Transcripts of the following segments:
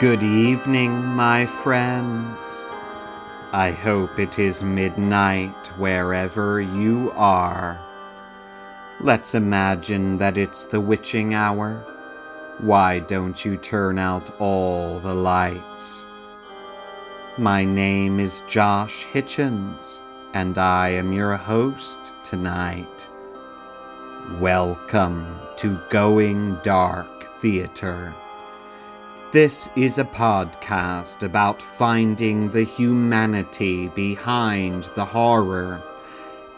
Good evening, my friends. I hope it is midnight wherever you are. Let's imagine that it's the witching hour. Why don't you turn out all the lights? My name is Josh Hitchens, and I am your host tonight. Welcome to Going Dark Theater. This is a podcast about finding the humanity behind the horror.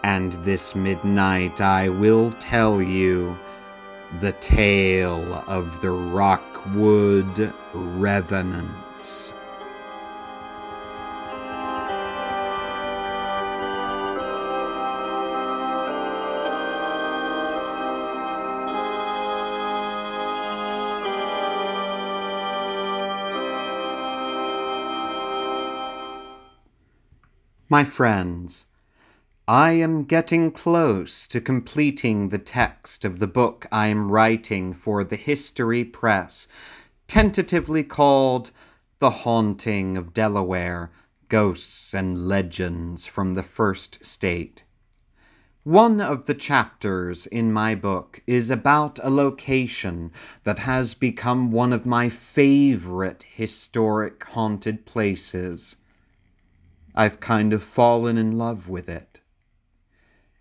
And this midnight I will tell you the tale of the Rockwood Revenants. My friends, I am getting close to completing the text of the book I am writing for the History Press, tentatively called The Haunting of Delaware Ghosts and Legends from the First State. One of the chapters in my book is about a location that has become one of my favorite historic haunted places. I've kind of fallen in love with it.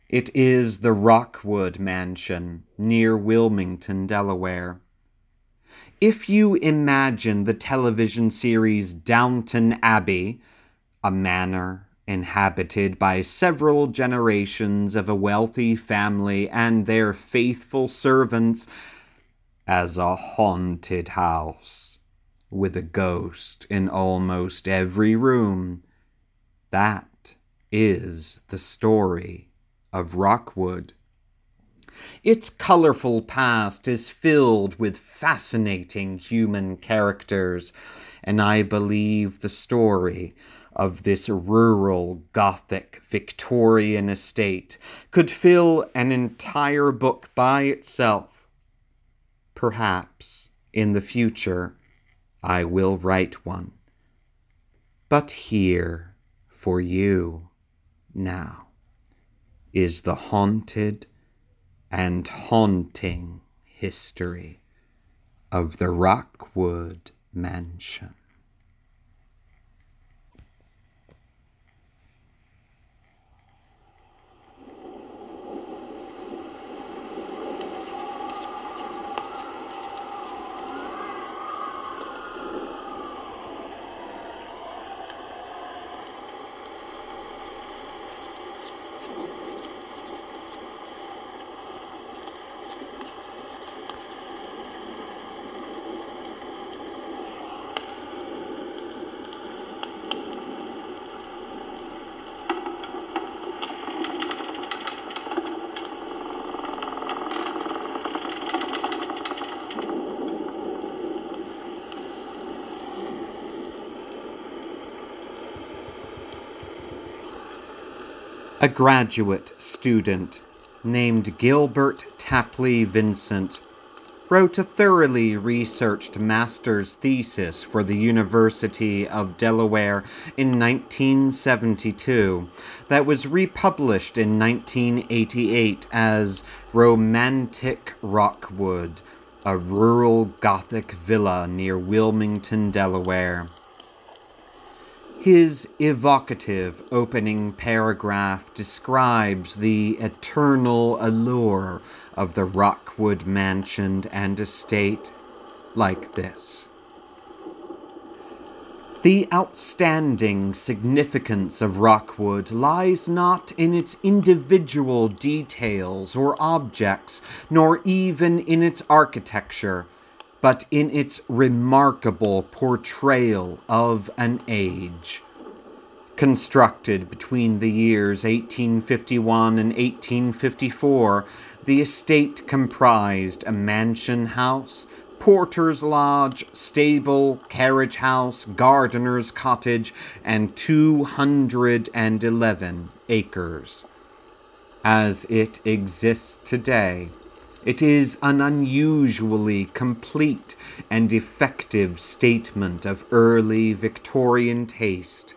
It is the Rockwood Mansion near Wilmington, Delaware. If you imagine the television series Downton Abbey, a manor inhabited by several generations of a wealthy family and their faithful servants, as a haunted house, with a ghost in almost every room, that is the story of Rockwood. Its colorful past is filled with fascinating human characters, and I believe the story of this rural Gothic Victorian estate could fill an entire book by itself. Perhaps in the future I will write one. But here, for you now is the haunted and haunting history of the Rockwood Mansion. A graduate student named Gilbert Tapley Vincent wrote a thoroughly researched master's thesis for the University of Delaware in 1972 that was republished in 1988 as Romantic Rockwood, a rural Gothic villa near Wilmington, Delaware. His evocative opening paragraph describes the eternal allure of the Rockwood mansion and estate like this. The outstanding significance of Rockwood lies not in its individual details or objects, nor even in its architecture but in its remarkable portrayal of an age. Constructed between the years 1851 and 1854, the estate comprised a mansion house, porter's lodge, stable, carriage house, gardener's cottage, and 211 acres. As it exists today, It is an unusually complete and effective statement of early Victorian taste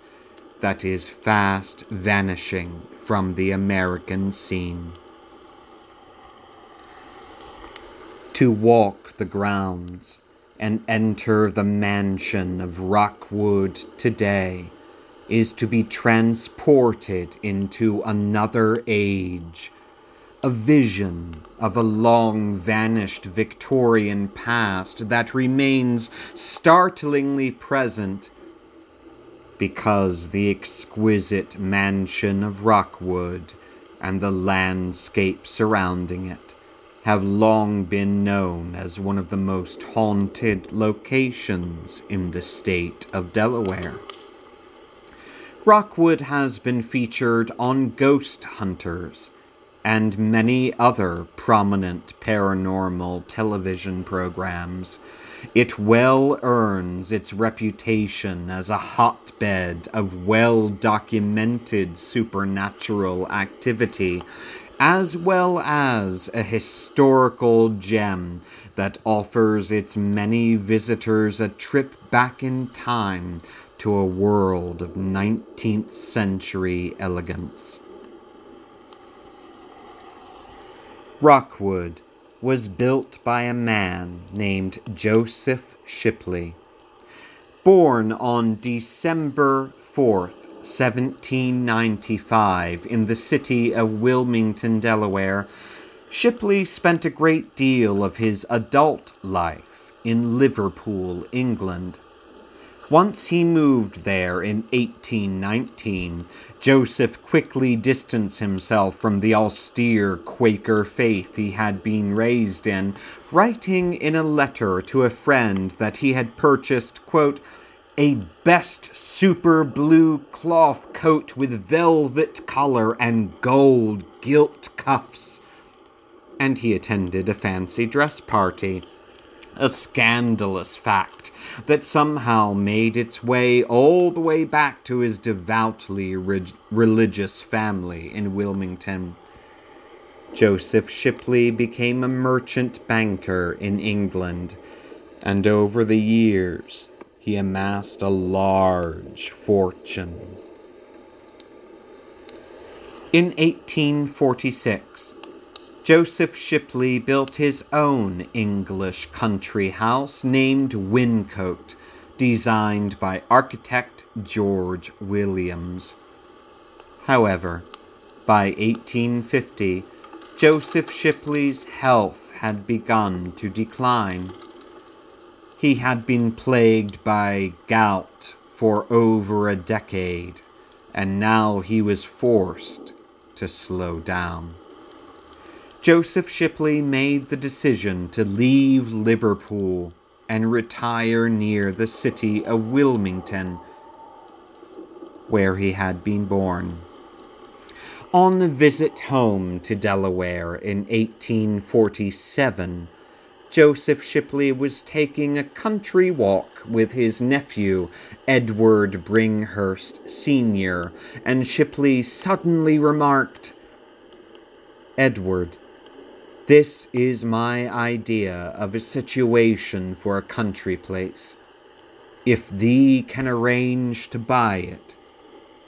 that is fast vanishing from the American scene. To walk the grounds and enter the mansion of Rockwood today is to be transported into another age, a vision of a long vanished Victorian past that remains startlingly present because the exquisite mansion of Rockwood and the landscape surrounding it have long been known as one of the most haunted locations in the state of Delaware. Rockwood has been featured on Ghost Hunters and many other prominent paranormal television programs it well earns its reputation as a hotbed of well documented supernatural activity, as well as a historical gem that offers its many visitors a trip back in time to a world of 19th century elegance. Rockwood was built by a man named Joseph Shipley. Born on December 4th, 1795, in the city of Wilmington, Delaware, Shipley spent a great deal of his adult life in Liverpool, England. Once he moved there in 1819, Joseph quickly distanced himself from the austere Quaker faith he had been raised in, writing in a letter to a friend that he had purchased, quote, a best super blue cloth coat with velvet collar and gold gilt cuffs. And he attended a fancy dress party. A scandalous fact that somehow made its way all the way back to his devoutly re- religious family in Wilmington. Joseph Shipley became a merchant banker in England, and over the years he amassed a large fortune. In 1846, Joseph Shipley built his own English country house named Wyncote, designed by architect George Williams. However, by 1850, Joseph Shipley's health had begun to decline. He had been plagued by gout for over a decade, and now he was forced to slow down. Joseph Shipley made the decision to leave Liverpool and retire near the city of Wilmington, where he had been born. On a visit home to Delaware in 1847, Joseph Shipley was taking a country walk with his nephew, Edward Bringhurst Sr., and Shipley suddenly remarked, Edward, this is my idea of a situation for a country place. If thee can arrange to buy it,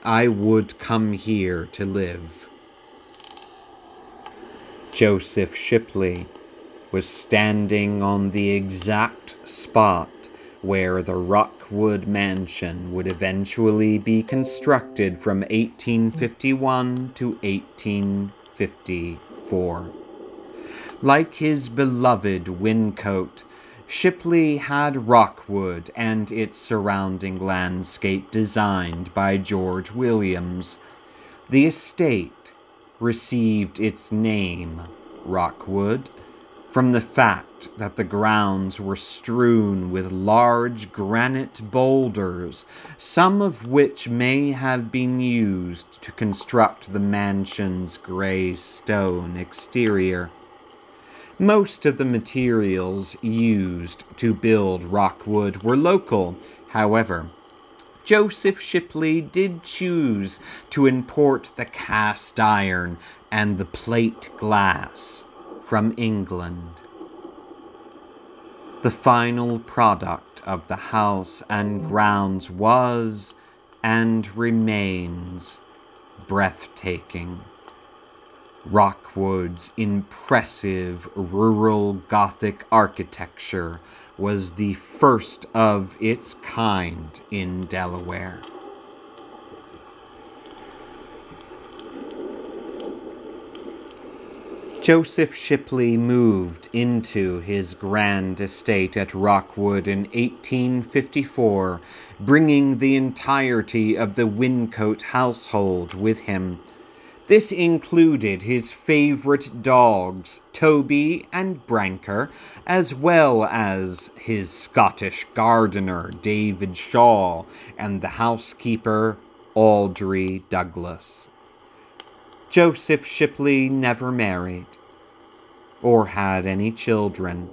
I would come here to live. Joseph Shipley was standing on the exact spot where the Rockwood Mansion would eventually be constructed from 1851 to 1854. Like his beloved Wyncote, Shipley had Rockwood and its surrounding landscape designed by George Williams. The estate received its name, Rockwood, from the fact that the grounds were strewn with large granite boulders, some of which may have been used to construct the mansion's gray stone exterior. Most of the materials used to build Rockwood were local, however. Joseph Shipley did choose to import the cast iron and the plate glass from England. The final product of the house and grounds was and remains breathtaking. Rockwood's impressive rural Gothic architecture was the first of its kind in Delaware. Joseph Shipley moved into his grand estate at Rockwood in 1854, bringing the entirety of the Wyncote household with him. This included his favorite dogs, Toby and Branker, as well as his Scottish gardener, David Shaw, and the housekeeper, Audrey Douglas. Joseph Shipley never married or had any children,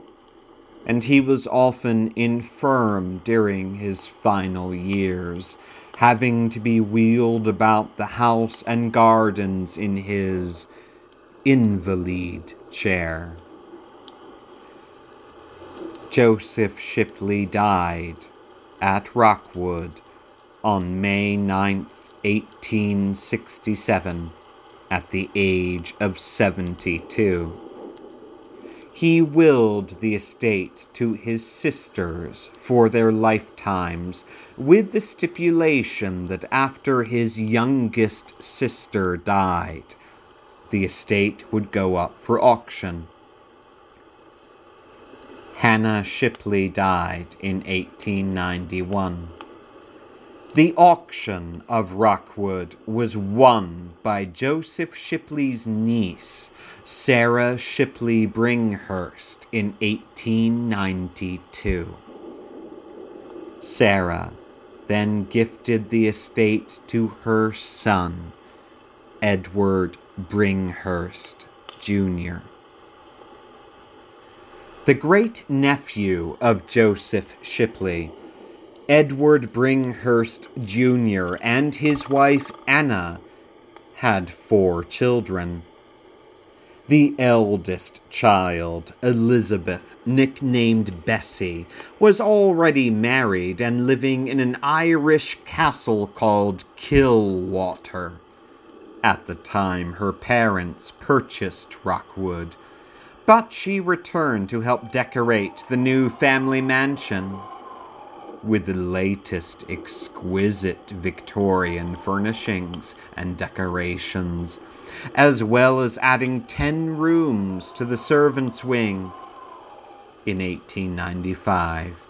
and he was often infirm during his final years, having to be wheeled about the house and gardens in his invalid chair. Joseph Shipley died at Rockwood on May 9, 1867 at the age of 72. He willed the estate to his sisters for their lifetimes, with the stipulation that after his youngest sister died, the estate would go up for auction. Hannah Shipley died in 1891. The auction of Rockwood was won by Joseph Shipley's niece, Sarah Shipley Bringhurst, in 1892. Sarah then gifted the estate to her son, Edward Bringhurst Jr. The great nephew of Joseph Shipley Edward Bringhurst Jr. and his wife Anna had four children. The eldest child, Elizabeth, nicknamed Bessie, was already married and living in an Irish castle called Killwaughter. At the time, her parents purchased Rockwood, but she returned to help decorate the new family mansion with the latest exquisite Victorian furnishings and decorations, as well as adding 10 rooms to the servants' wing in 1895.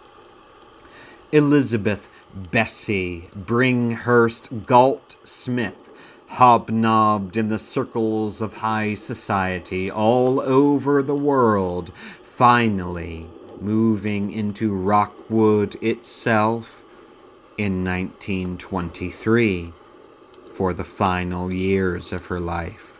Elizabeth Bessie Bringhurst Galt Smith hobnobbed in the circles of high society all over the world, finally moving into Rockwood itself in 1923 for the final years of her life.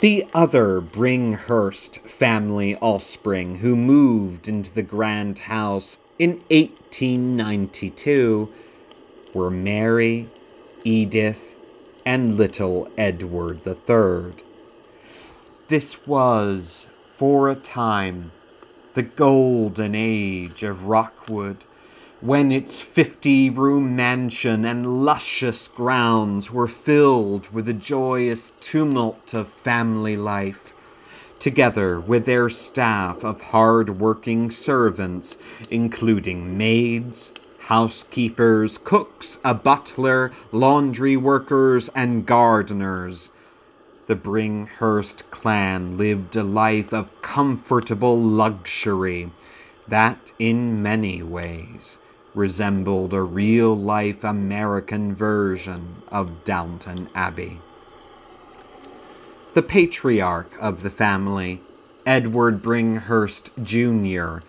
The other Bringhurst family offspring who moved into the grand house in 1892 were Mary, Edith, and little Edward III. This was for a time the golden age of Rockwood, when its fifty room mansion and luscious grounds were filled with the joyous tumult of family life, together with their staff of hard working servants, including maids, housekeepers, cooks, a butler, laundry workers, and gardeners. The Bringhurst clan lived a life of comfortable luxury that, in many ways, resembled a real life American version of Downton Abbey. The patriarch of the family, Edward Bringhurst Jr.,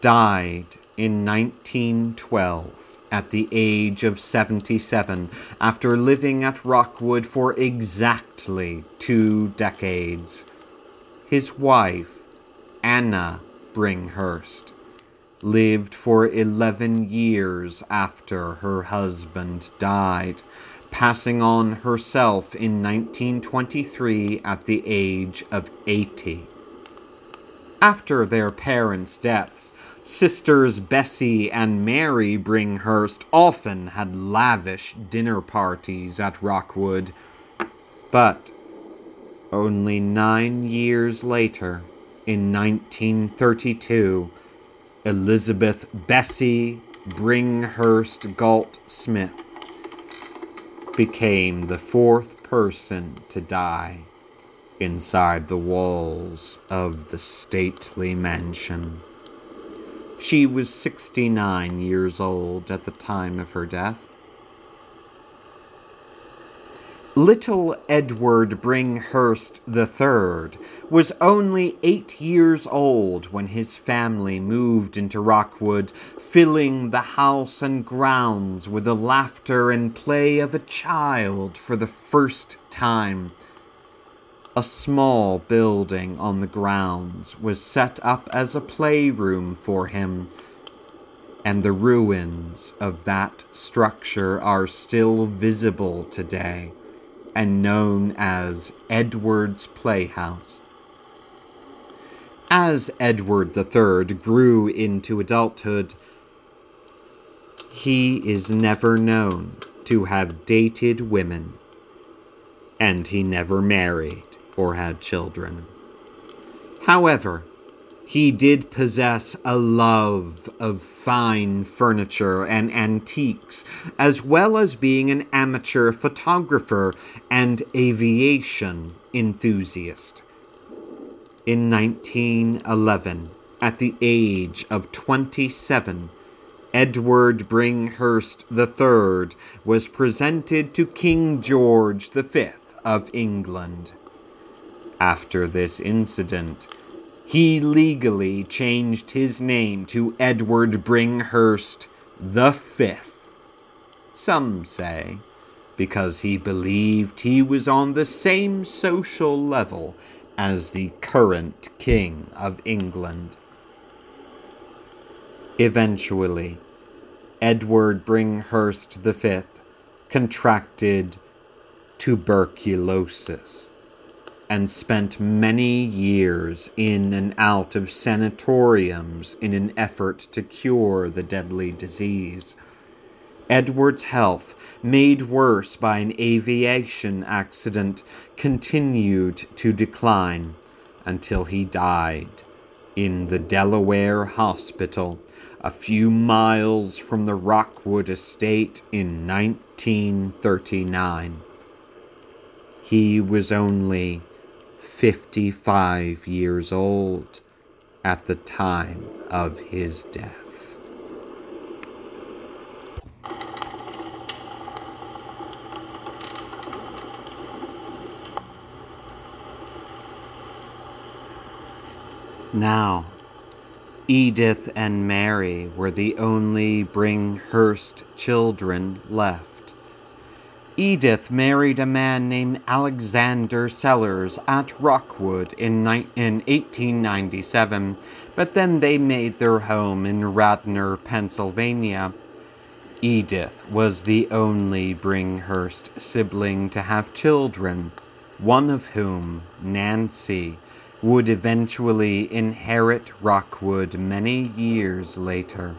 died in 1912 at the age of 77 after living at Rockwood for exactly two decades. His wife, Anna Bringhurst, lived for 11 years after her husband died, passing on herself in 1923 at the age of 80. After their parents' deaths, sisters Bessie and Mary Bringhurst often had lavish dinner parties at Rockwood. But only nine years later, in 1932, Elizabeth Bessie Bringhurst Galt Smith became the fourth person to die inside the walls of the stately mansion. She was 69 years old at the time of her death. Little Edward Bringhurst III was only eight years old when his family moved into Rockwood, filling the house and grounds with the laughter and play of a child for the first time. A small building on the grounds was set up as a playroom for him, and the ruins of that structure are still visible today and known as Edward's Playhouse. As Edward III grew into adulthood, he is never known to have dated women, and he never married or had children. However, he did possess a love of fine furniture and antiques, as well as being an amateur photographer and aviation enthusiast. In 1911, at the age of 27, Edward Bringhurst III was presented to King George V of England. After this incident, he legally changed his name to Edward Bringhurst the Fifth. Some say because he believed he was on the same social level as the current King of England. Eventually, Edward Bringhurst V contracted tuberculosis and spent many years in and out of sanatoriums in an effort to cure the deadly disease. Edward's health, made worse by an aviation accident, continued to decline until he died in the Delaware Hospital a few miles from the Rockwood estate in 1939. He was only 55 years old at the time of his death. Now, Edith and Mary were the only Bringhurst children left. Edith married a man named Alexander Sellers at Rockwood in, ni- in 1897, but then they made their home in Radnor, Pennsylvania. Edith was the only Bringhurst sibling to have children, one of whom, Nancy, would eventually inherit Rockwood many years later.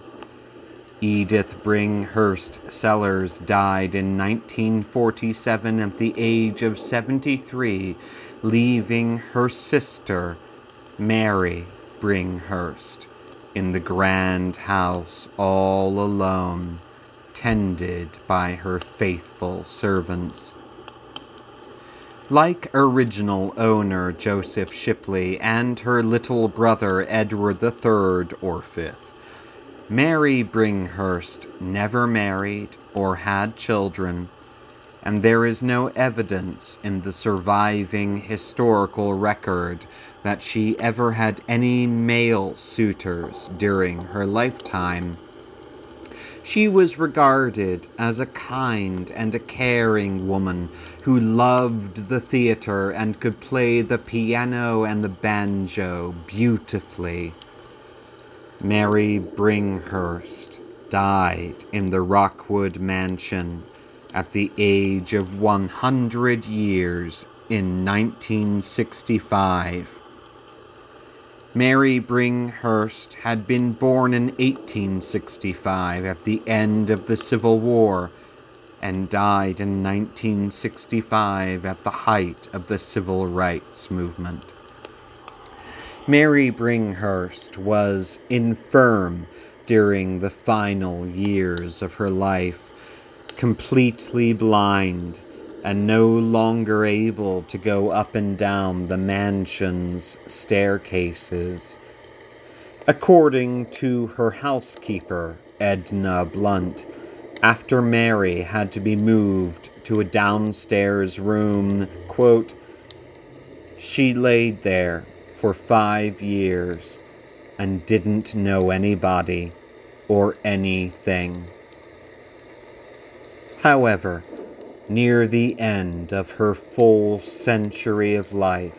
Edith Bringhurst Sellers died in 1947 at the age of 73, leaving her sister, Mary Bringhurst, in the grand house all alone, tended by her faithful servants. Like original owner Joseph Shipley and her little brother Edward III or Fifth, Mary Bringhurst never married or had children, and there is no evidence in the surviving historical record that she ever had any male suitors during her lifetime. She was regarded as a kind and a caring woman who loved the theater and could play the piano and the banjo beautifully. Mary Bringhurst died in the Rockwood mansion at the age of 100 years in 1965. Mary Bringhurst had been born in 1865 at the end of the Civil War and died in 1965 at the height of the Civil Rights Movement. Mary Bringhurst was infirm during the final years of her life, completely blind and no longer able to go up and down the mansion's staircases. According to her housekeeper, Edna Blunt, after Mary had to be moved to a downstairs room, quote, she laid there for five years and didn't know anybody or anything. However, Near the end of her full century of life,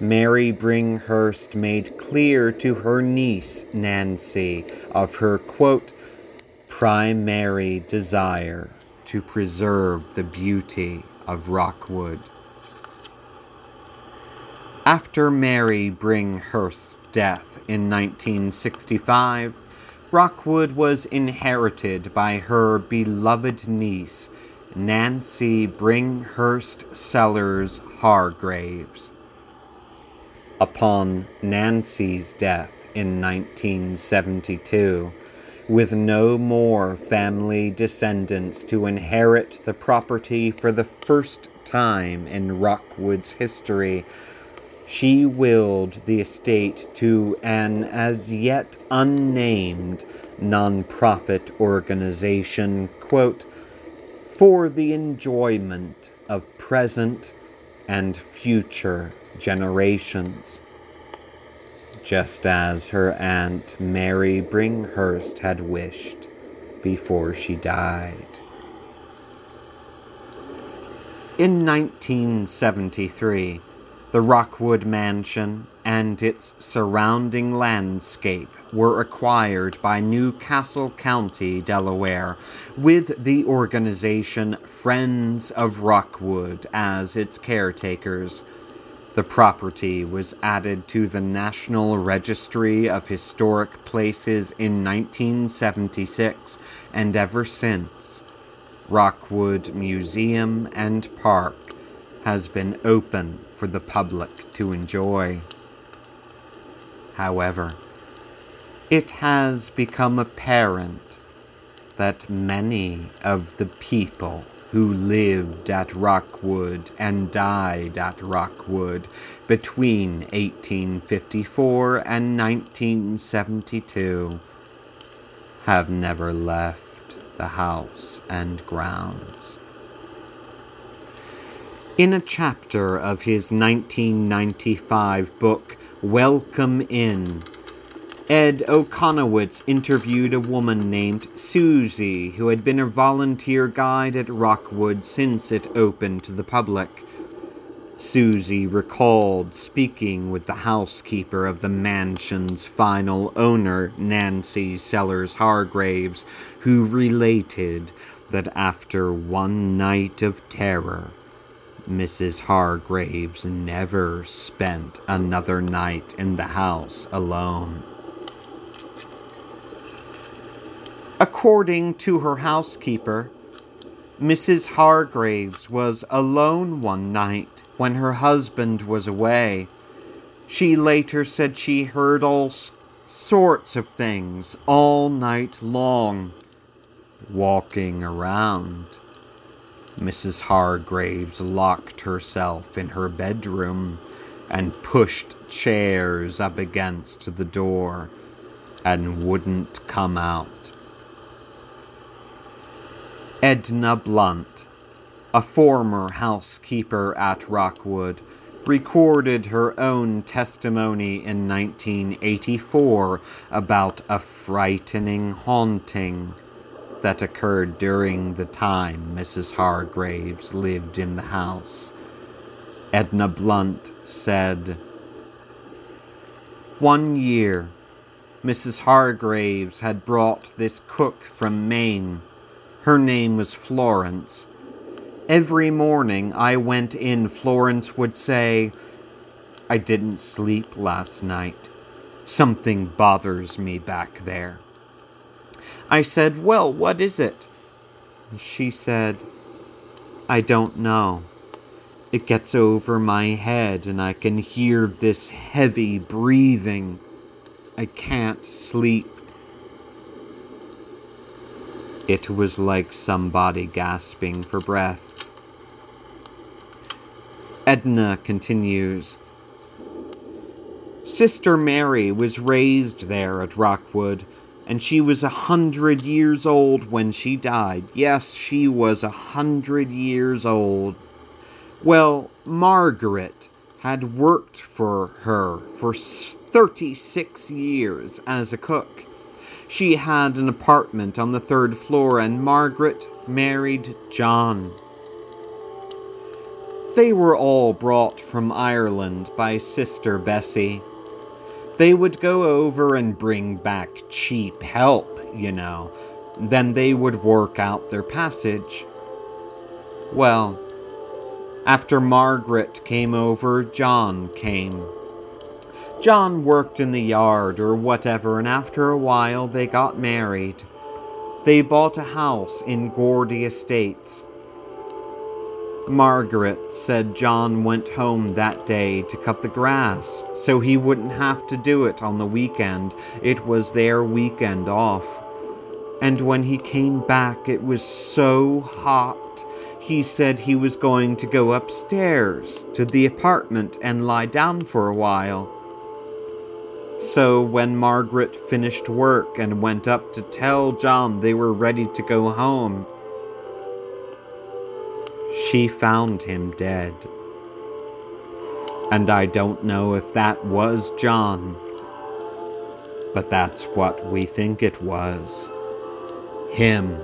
Mary Bringhurst made clear to her niece Nancy of her quote, primary desire to preserve the beauty of Rockwood. After Mary Bringhurst's death in 1965, Rockwood was inherited by her beloved niece, Nancy Bringhurst Sellers Hargraves. Upon Nancy's death in 1972, with no more family descendants to inherit the property for the first time in Rockwood's history, she willed the estate to an as yet unnamed nonprofit organization, quote, for the enjoyment of present and future generations. Just as her Aunt Mary Bringhurst had wished before she died. In 1973, the Rockwood Mansion and its surrounding landscape were acquired by New Castle County, Delaware, with the organization Friends of Rockwood as its caretakers. The property was added to the National Registry of Historic Places in 1976, and ever since, Rockwood Museum and Park has been open for the public to enjoy. However, it has become apparent that many of the people who lived at Rockwood and died at Rockwood between 1854 and 1972 have never left the house and grounds. In a chapter of his 1995 book, Welcome In, Ed Okonowitz interviewed a woman named Susie who had been a volunteer guide at Rockwood since it opened to the public. Susie recalled speaking with the housekeeper of the mansion's final owner, Nancy Sellers Hargraves, who related that after one night of terror, Mrs. Hargraves never spent another night in the house alone. According to her housekeeper, Mrs. Hargraves was alone one night when her husband was away. She later said she heard all sorts of things all night long, walking around. Mrs. Hargraves locked herself in her bedroom and pushed chairs up against the door and wouldn't come out. Edna Blunt, a former housekeeper at Rockwood, recorded her own testimony in 1984 about a frightening haunting that occurred during the time Mrs. Hargraves lived in the house. Edna Blunt said, One year, Mrs. Hargraves had brought this cook from Maine. Her name was Florence, Every morning I went in, Florence would say, I didn't sleep last night. Something bothers me back there. I said, Well, what is it? She said, I don't know. It gets over my head and I can hear this heavy breathing. I can't sleep. It was like somebody gasping for breath. Edna continues Sister Mary was raised there at Rockwood, and she was a hundred years old when she died. Yes, she was a hundred years old. Well, Margaret had worked for her for 36 years as a cook. She had an apartment on the third floor, and Margaret married John. They were all brought from Ireland by Sister Bessie. They would go over and bring back cheap help, you know. Then they would work out their passage. Well, after Margaret came over, John came. John worked in the yard or whatever, and after a while they got married. They bought a house in Gordy Estates. Margaret said John went home that day to cut the grass so he wouldn't have to do it on the weekend. It was their weekend off. And when he came back, it was so hot. He said he was going to go upstairs to the apartment and lie down for a while. So when Margaret finished work and went up to tell John they were ready to go home, she found him dead. And I don't know if that was John, but that's what we think it was. Him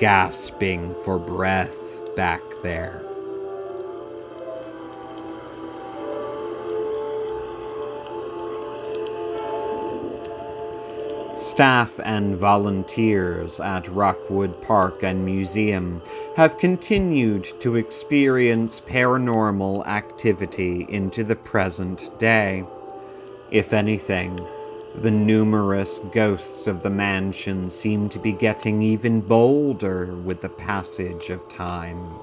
gasping for breath back there. Staff and volunteers at Rockwood Park and Museum have continued to experience paranormal activity into the present day. If anything, the numerous ghosts of the mansion seem to be getting even bolder with the passage of time.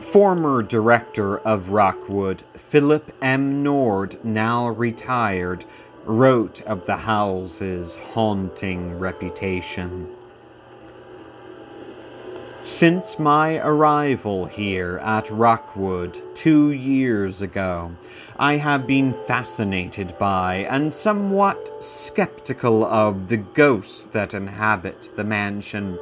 Former director of Rockwood, Philip M. Nord, now retired, wrote of the house's haunting reputation. Since my arrival here at Rockwood two years ago, I have been fascinated by and somewhat skeptical of the ghosts that inhabit the mansion.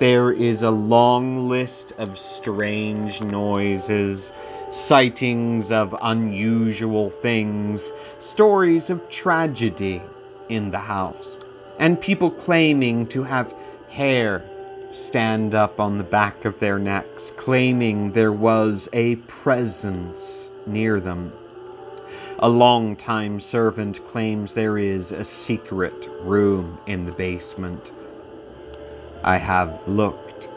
There is a long list of strange noises sightings of unusual things, stories of tragedy in the house, and people claiming to have hair stand up on the back of their necks, claiming there was a presence near them. A long-time servant claims there is a secret room in the basement. I have looked,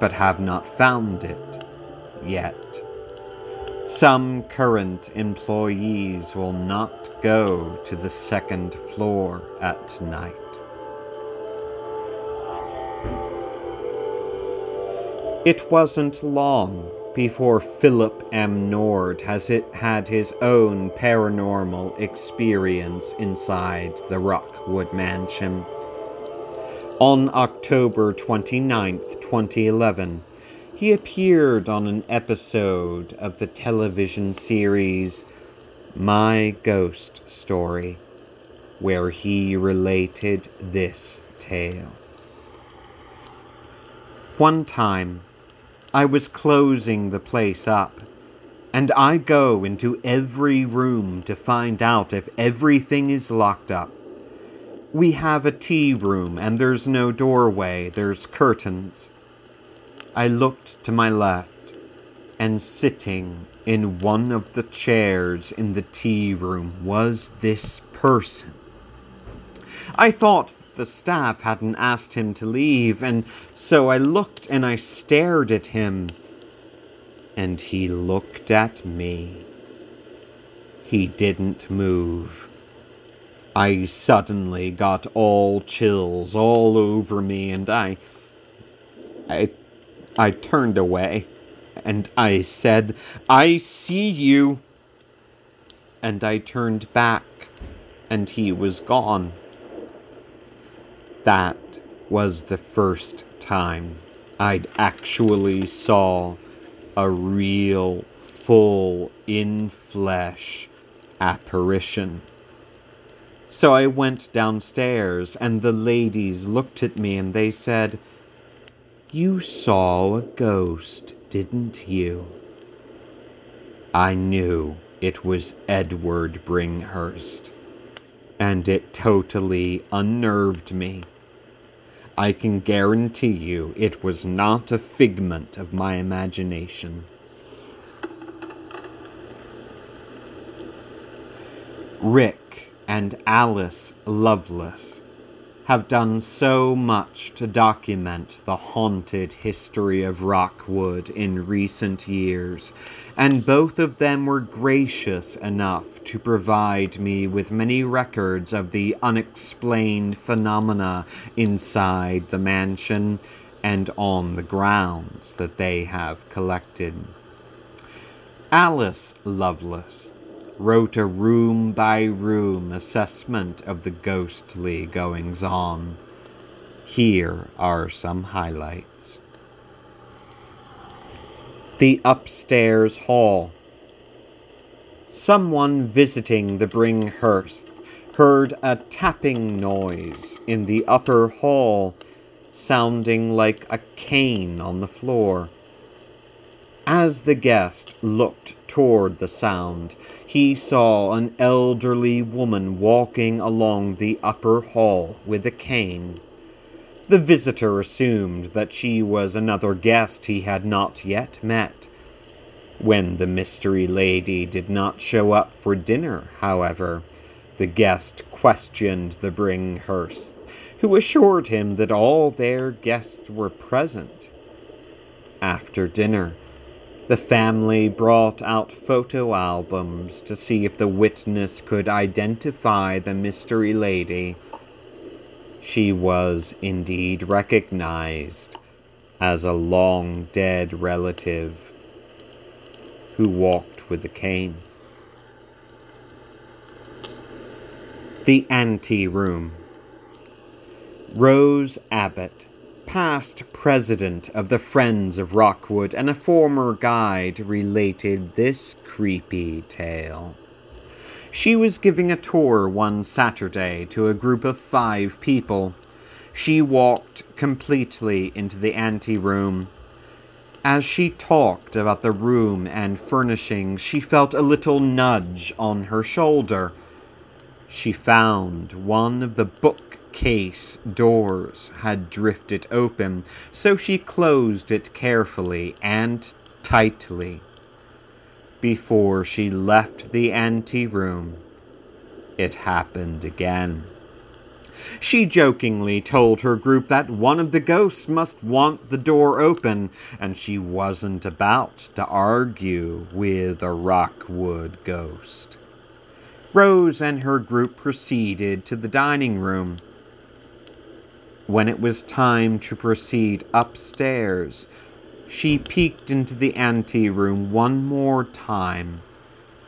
but have not found it yet. Some current employees will not go to the second floor at night. It wasn't long before Philip M. Nord has it had his own paranormal experience inside the Rockwood Mansion. On October 29, 2011, he appeared on an episode of the television series My Ghost Story, where he related this tale. One time, I was closing the place up, and I go into every room to find out if everything is locked up. We have a tea room, and there's no doorway, there's curtains. I looked to my left, and sitting in one of the chairs in the tea room was this person. I thought the staff hadn't asked him to leave, and so I looked and I stared at him and he looked at me. He didn't move. I suddenly got all chills all over me and I I I turned away and I said, "I see you." And I turned back and he was gone. That was the first time I'd actually saw a real full in flesh apparition. So I went downstairs, and the ladies looked at me and they said, You saw a ghost, didn't you? I knew it was Edward Bringhurst, and it totally unnerved me. I can guarantee you it was not a figment of my imagination. Rick and Alice Lovelace have done so much to document the haunted history of Rockwood in recent years, and both of them were gracious enough to provide me with many records of the unexplained phenomena inside the mansion and on the grounds that they have collected. Alice Lovelace wrote a room by room assessment of the ghostly goings on. Here are some highlights. The upstairs hall. Someone visiting the Bringhurst heard a tapping noise in the upper hall, sounding like a cane on the floor. As the guest looked toward the sound, he saw an elderly woman walking along the upper hall with a cane. The visitor assumed that she was another guest he had not yet met. When the mystery lady did not show up for dinner, however, the guest questioned the Bringhursts, who assured him that all their guests were present. After dinner, the family brought out photo albums to see if the witness could identify the mystery lady. She was indeed recognized as a long dead relative who walked with a cane. The Ante Room. Rose Abbott past president of the Friends of Rockwood and a former guide related this creepy tale. She was giving a tour one Saturday to a group of five people. She walked completely into the anteroom. As she talked about the room and furnishings, she felt a little nudge on her shoulder. She found one of the book case doors had drifted open, so she closed it carefully and tightly. Before she left the ante room, it happened again. She jokingly told her group that one of the ghosts must want the door open, and she wasn't about to argue with a Rockwood ghost. Rose and her group proceeded to the dining room. When it was time to proceed upstairs, she peeked into the anteroom one more time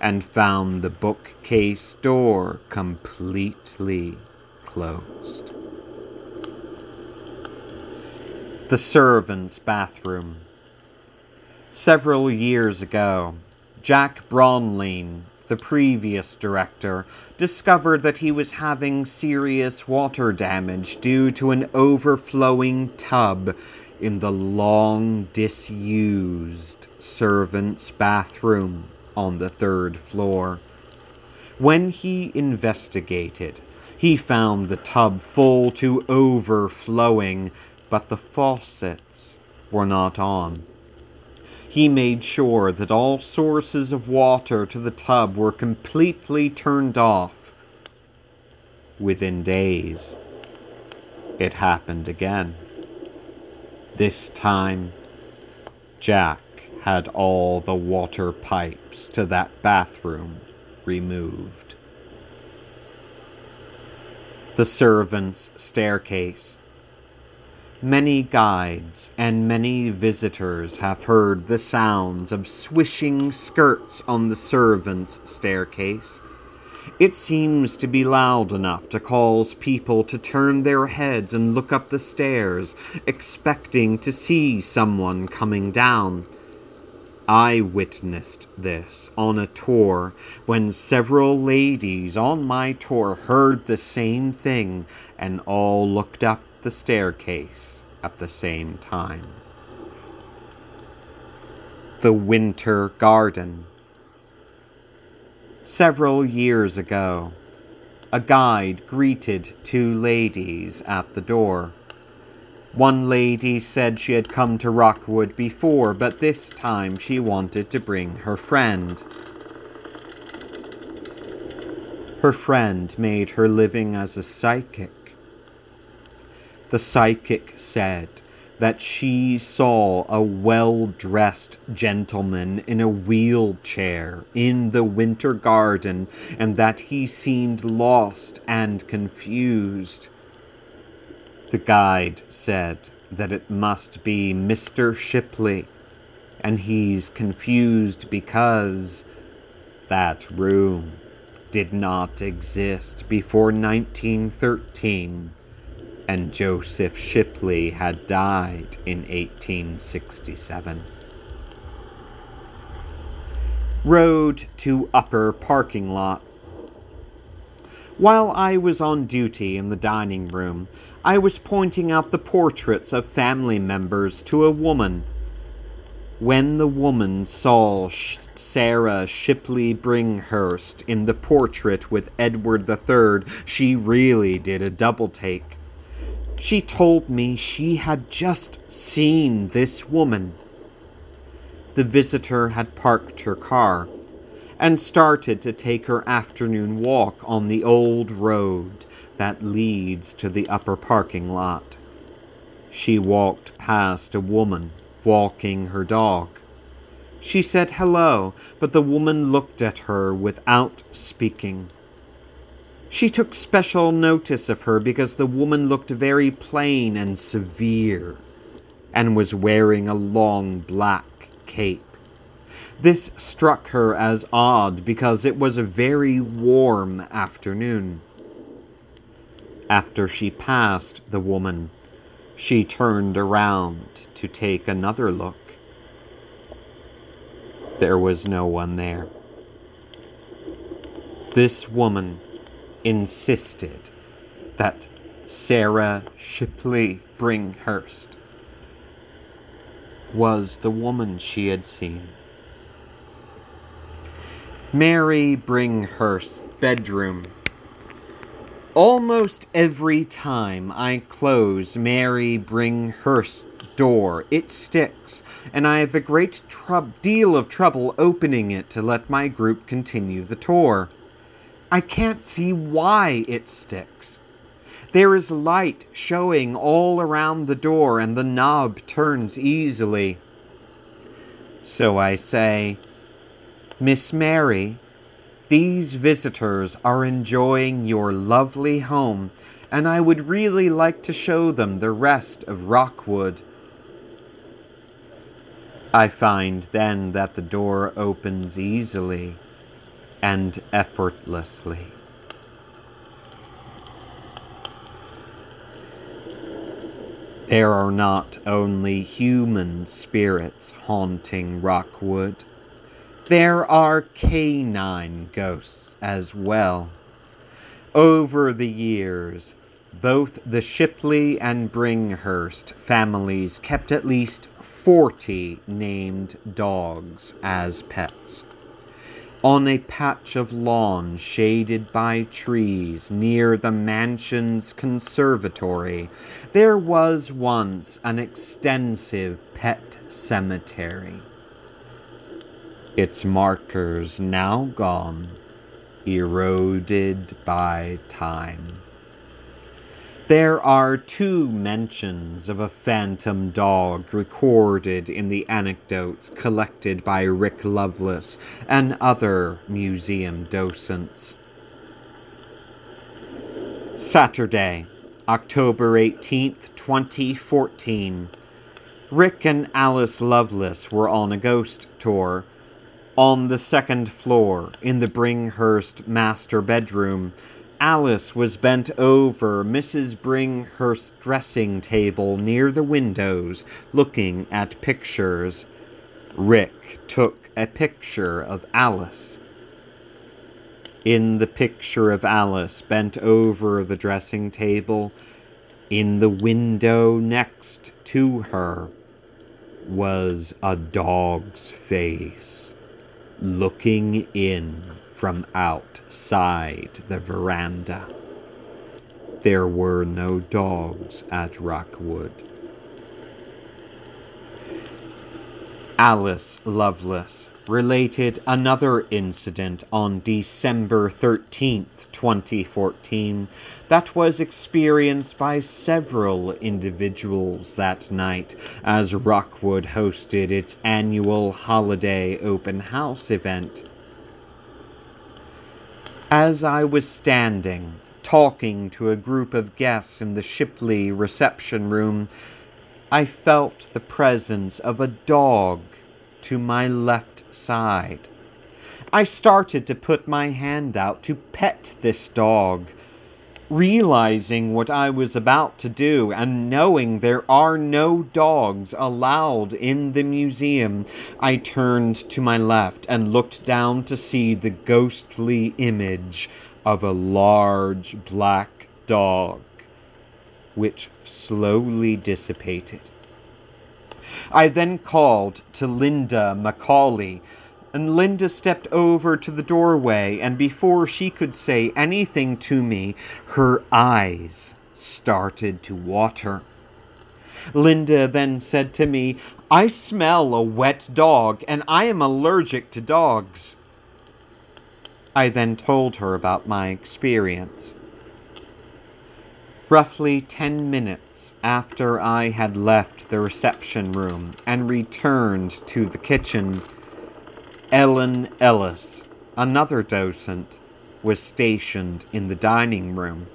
and found the bookcase door completely closed. The servant's bathroom. Several years ago, Jack Bronlein the previous director, discovered that he was having serious water damage due to an overflowing tub in the long disused servant's bathroom on the third floor. When he investigated, he found the tub full to overflowing, but the faucets were not on he made sure that all sources of water to the tub were completely turned off. Within days, it happened again. This time, Jack had all the water pipes to that bathroom removed. The servants' staircase. Many guides and many visitors have heard the sounds of swishing skirts on the servants' staircase. It seems to be loud enough to cause people to turn their heads and look up the stairs, expecting to see someone coming down. I witnessed this on a tour when several ladies on my tour heard the same thing and all looked up the staircase at the same time. The Winter Garden. Several years ago, a guide greeted two ladies at the door. One lady said she had come to Rockwood before, but this time she wanted to bring her friend. Her friend made her living as a psychic. The psychic said that she saw a well dressed gentleman in a wheelchair in the winter garden and that he seemed lost and confused. The guide said that it must be Mr. Shipley, and he's confused because that room did not exist before 1913, and Joseph Shipley had died in 1867. Road to upper parking lot. While I was on duty in the dining room, I was pointing out the portraits of family members to a woman. When the woman saw Sh- Sarah Shipley Bringhurst in the portrait with Edward III, she really did a double take. She told me she had just seen this woman. The visitor had parked her car and started to take her afternoon walk on the old road that leads to the upper parking lot. She walked past a woman walking her dog. She said hello, but the woman looked at her without speaking. She took special notice of her because the woman looked very plain and severe and was wearing a long black cape. This struck her as odd because it was a very warm afternoon. After she passed the woman, she turned around to take another look. There was no one there. This woman insisted that Sarah Shipley Bringhurst was the woman she had seen. Mary Bringhurst's bedroom Almost every time I close Mary Bringhurst's door, it sticks, and I have a great trub- deal of trouble opening it to let my group continue the tour. I can't see why it sticks. There is light showing all around the door, and the knob turns easily. So I say, Miss Mary, these visitors are enjoying your lovely home, and I would really like to show them the rest of Rockwood. I find then that the door opens easily and effortlessly. There are not only human spirits haunting Rockwood there are canine ghosts as well. Over the years, both the Shipley and Bringhurst families kept at least 40 named dogs as pets. On a patch of lawn shaded by trees near the mansion's conservatory, there was once an extensive pet cemetery its markers now gone, eroded by time. There are two mentions of a phantom dog recorded in the anecdotes collected by Rick Lovelace and other museum docents. Saturday, October 18th, 2014. Rick and Alice Lovelace were on a ghost tour. On the second floor, in the Bringhurst master bedroom, Alice was bent over Mrs. Bringhurst's dressing table near the windows, looking at pictures. Rick took a picture of Alice. In the picture of Alice bent over the dressing table, in the window next to her, was a dog's face, looking in from outside the veranda. There were no dogs at Rockwood. Alice Lovelace related another incident on December 13th, 2014, that was experienced by several individuals that night as Rockwood hosted its annual holiday open house event. As I was standing, talking to a group of guests in the Shipley reception room, I felt the presence of a dog to my left side. I started to put my hand out to pet this dog. Realizing what I was about to do and knowing there are no dogs allowed in the museum, I turned to my left and looked down to see the ghostly image of a large black dog, which slowly dissipated. I then called to Linda Macaulay, and Linda stepped over to the doorway, and before she could say anything to me, her eyes started to water. Linda then said to me, I smell a wet dog, and I am allergic to dogs. I then told her about my experience. Roughly ten minutes after I had left the reception room and returned to the kitchen, Ellen Ellis, another docent, was stationed in the dining room.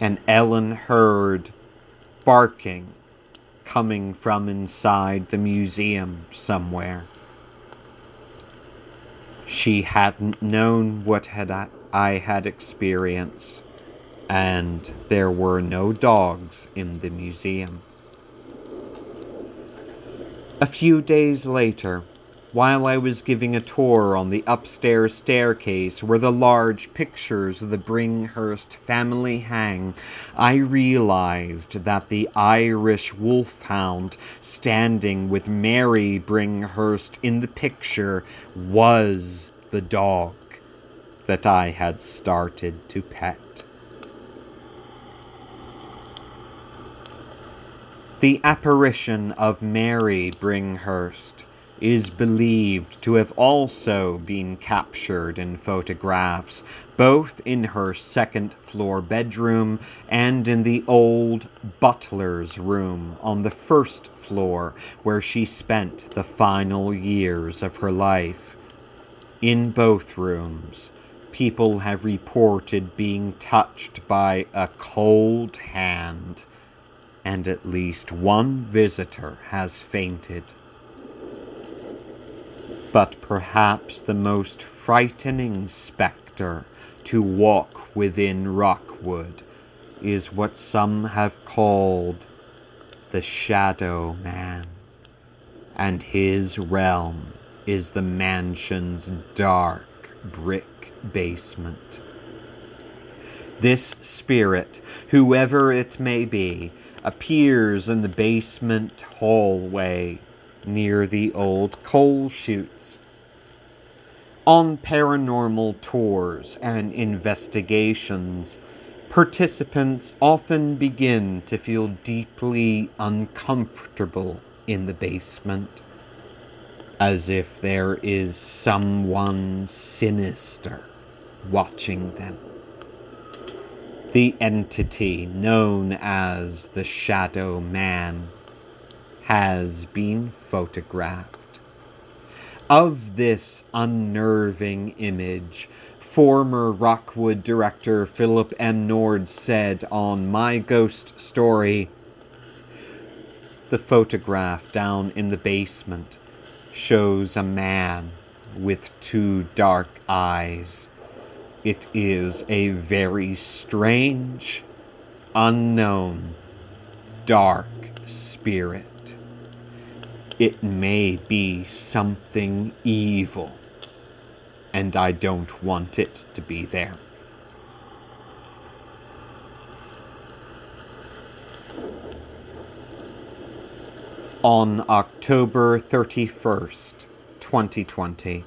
And Ellen heard barking coming from inside the museum somewhere. She hadn't known what had I had experienced, and there were no dogs in the museum. A few days later, while I was giving a tour on the upstairs staircase where the large pictures of the Bringhurst family hang, I realized that the Irish wolfhound standing with Mary Bringhurst in the picture was the dog that I had started to pet. The apparition of Mary Bringhurst is believed to have also been captured in photographs, both in her second floor bedroom and in the old butler's room on the first floor, where she spent the final years of her life. In both rooms, people have reported being touched by a cold hand, and at least one visitor has fainted but perhaps the most frightening spectre to walk within Rockwood is what some have called the Shadow Man, and his realm is the mansion's dark brick basement. This spirit, whoever it may be, appears in the basement hallway near the old coal chutes. On paranormal tours and investigations, participants often begin to feel deeply uncomfortable in the basement, as if there is someone sinister watching them. the entity known as the Shadow Man has been photographed. Of this unnerving image, former Rockwood director Philip M. Nord said on My Ghost Story The photograph down in the basement shows a man with two dark eyes it is a very strange, unknown, dark spirit. It may be something evil, and I don't want it to be there. On October 31st, 2020,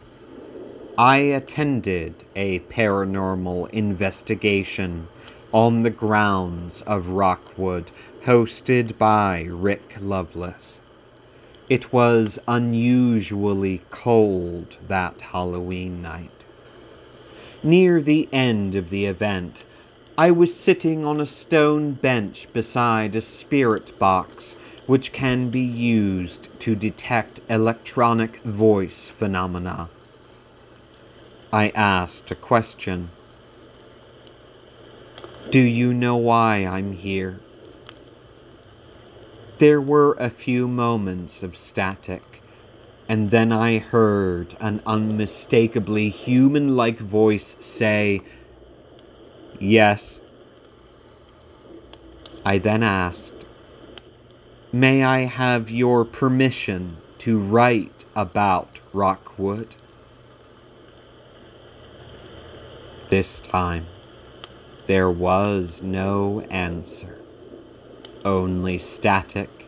I attended a paranormal investigation on the grounds of Rockwood hosted by Rick Lovelace. It was unusually cold that Halloween night. Near the end of the event, I was sitting on a stone bench beside a spirit box which can be used to detect electronic voice phenomena. I asked a question. Do you know why I'm here? There were a few moments of static, and then I heard an unmistakably human like voice say, Yes. I then asked, May I have your permission to write about Rockwood? This time, there was no answer, only static,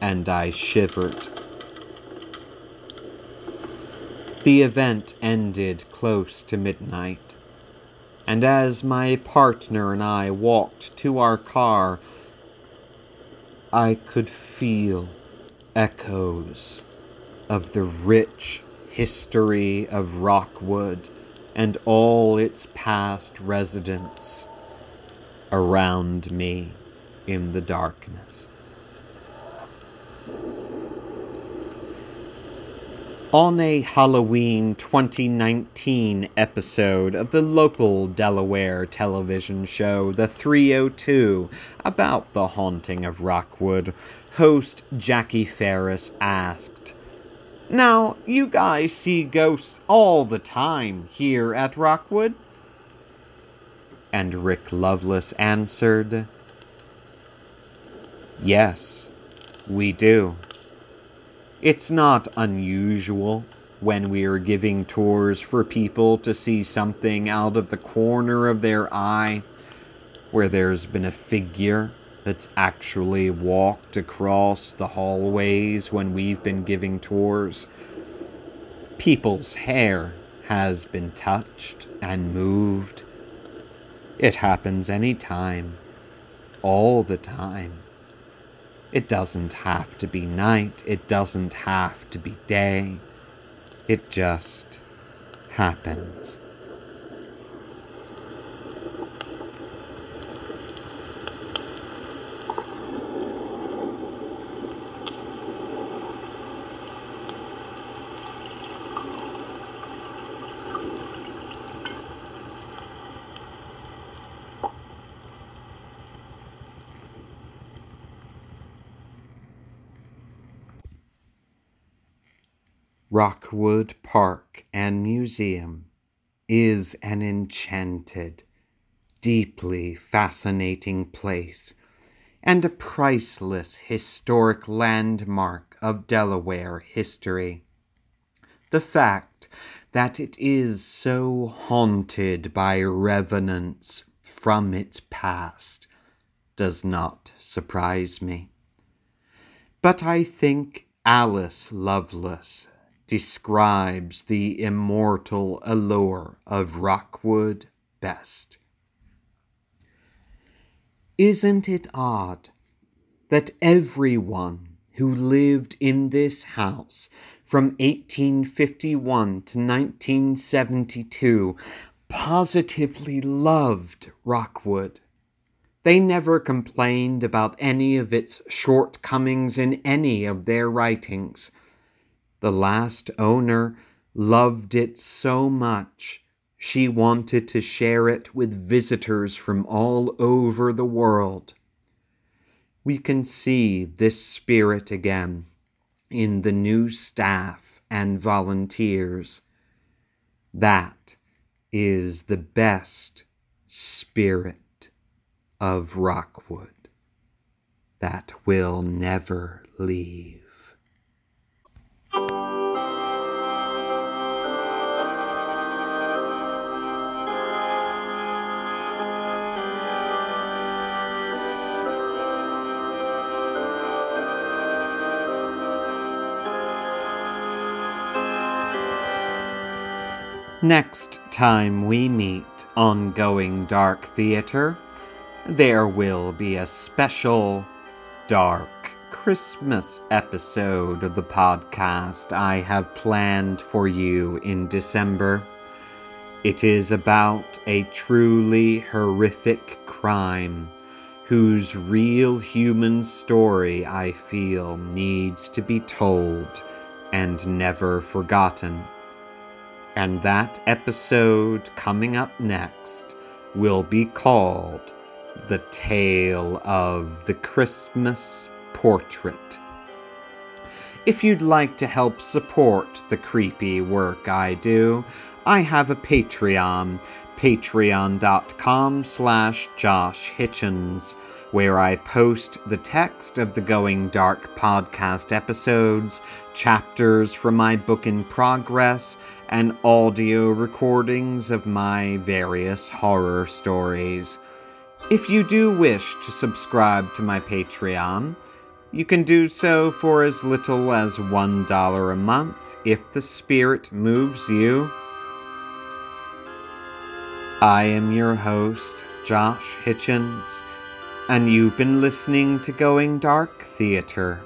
and I shivered. The event ended close to midnight, and as my partner and I walked to our car, I could feel echoes of the rich history of Rockwood and all its past residents around me in the darkness. On a Halloween 2019 episode of the local Delaware television show The 302 about the haunting of Rockwood, host Jackie Ferris asked, now, you guys see ghosts all the time here at Rockwood? And Rick Lovelace answered, Yes, we do. It's not unusual when we are giving tours for people to see something out of the corner of their eye where there's been a figure that's actually walked across the hallways when we've been giving tours. People's hair has been touched and moved. It happens any time, all the time. It doesn't have to be night, it doesn't have to be day. It just happens. Rockwood Park and Museum is an enchanted, deeply fascinating place and a priceless historic landmark of Delaware history. The fact that it is so haunted by revenants from its past does not surprise me. But I think Alice Lovelace describes the immortal allure of Rockwood best. Isn't it odd that everyone who lived in this house from 1851 to 1972 positively loved Rockwood. They never complained about any of its shortcomings in any of their writings. The last owner loved it so much she wanted to share it with visitors from all over the world. We can see this spirit again in the new staff and volunteers. That is the best spirit of Rockwood that will never leave. Next time we meet on Going Dark Theater, there will be a special dark Christmas episode of the podcast I have planned for you in December. It is about a truly horrific crime whose real human story I feel needs to be told and never forgotten. And that episode coming up next will be called the Tale of the Christmas Portrait. If you'd like to help support the creepy work I do, I have a Patreon, patreon.com slash Josh Hitchens, where I post the text of the Going Dark podcast episodes, chapters from my book in progress, and audio recordings of my various horror stories. If you do wish to subscribe to my Patreon, you can do so for as little as $1 a month if the spirit moves you. I am your host, Josh Hitchens, and you've been listening to Going Dark Theater,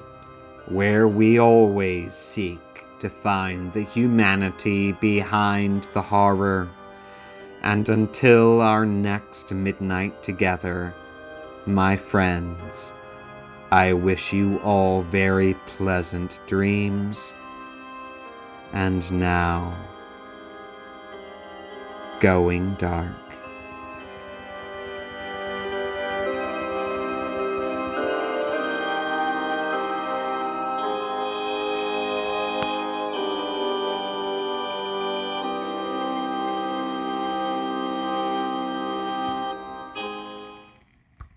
where we always seek to find the humanity behind the horror. And until our next midnight together, my friends, I wish you all very pleasant dreams. And now, going dark.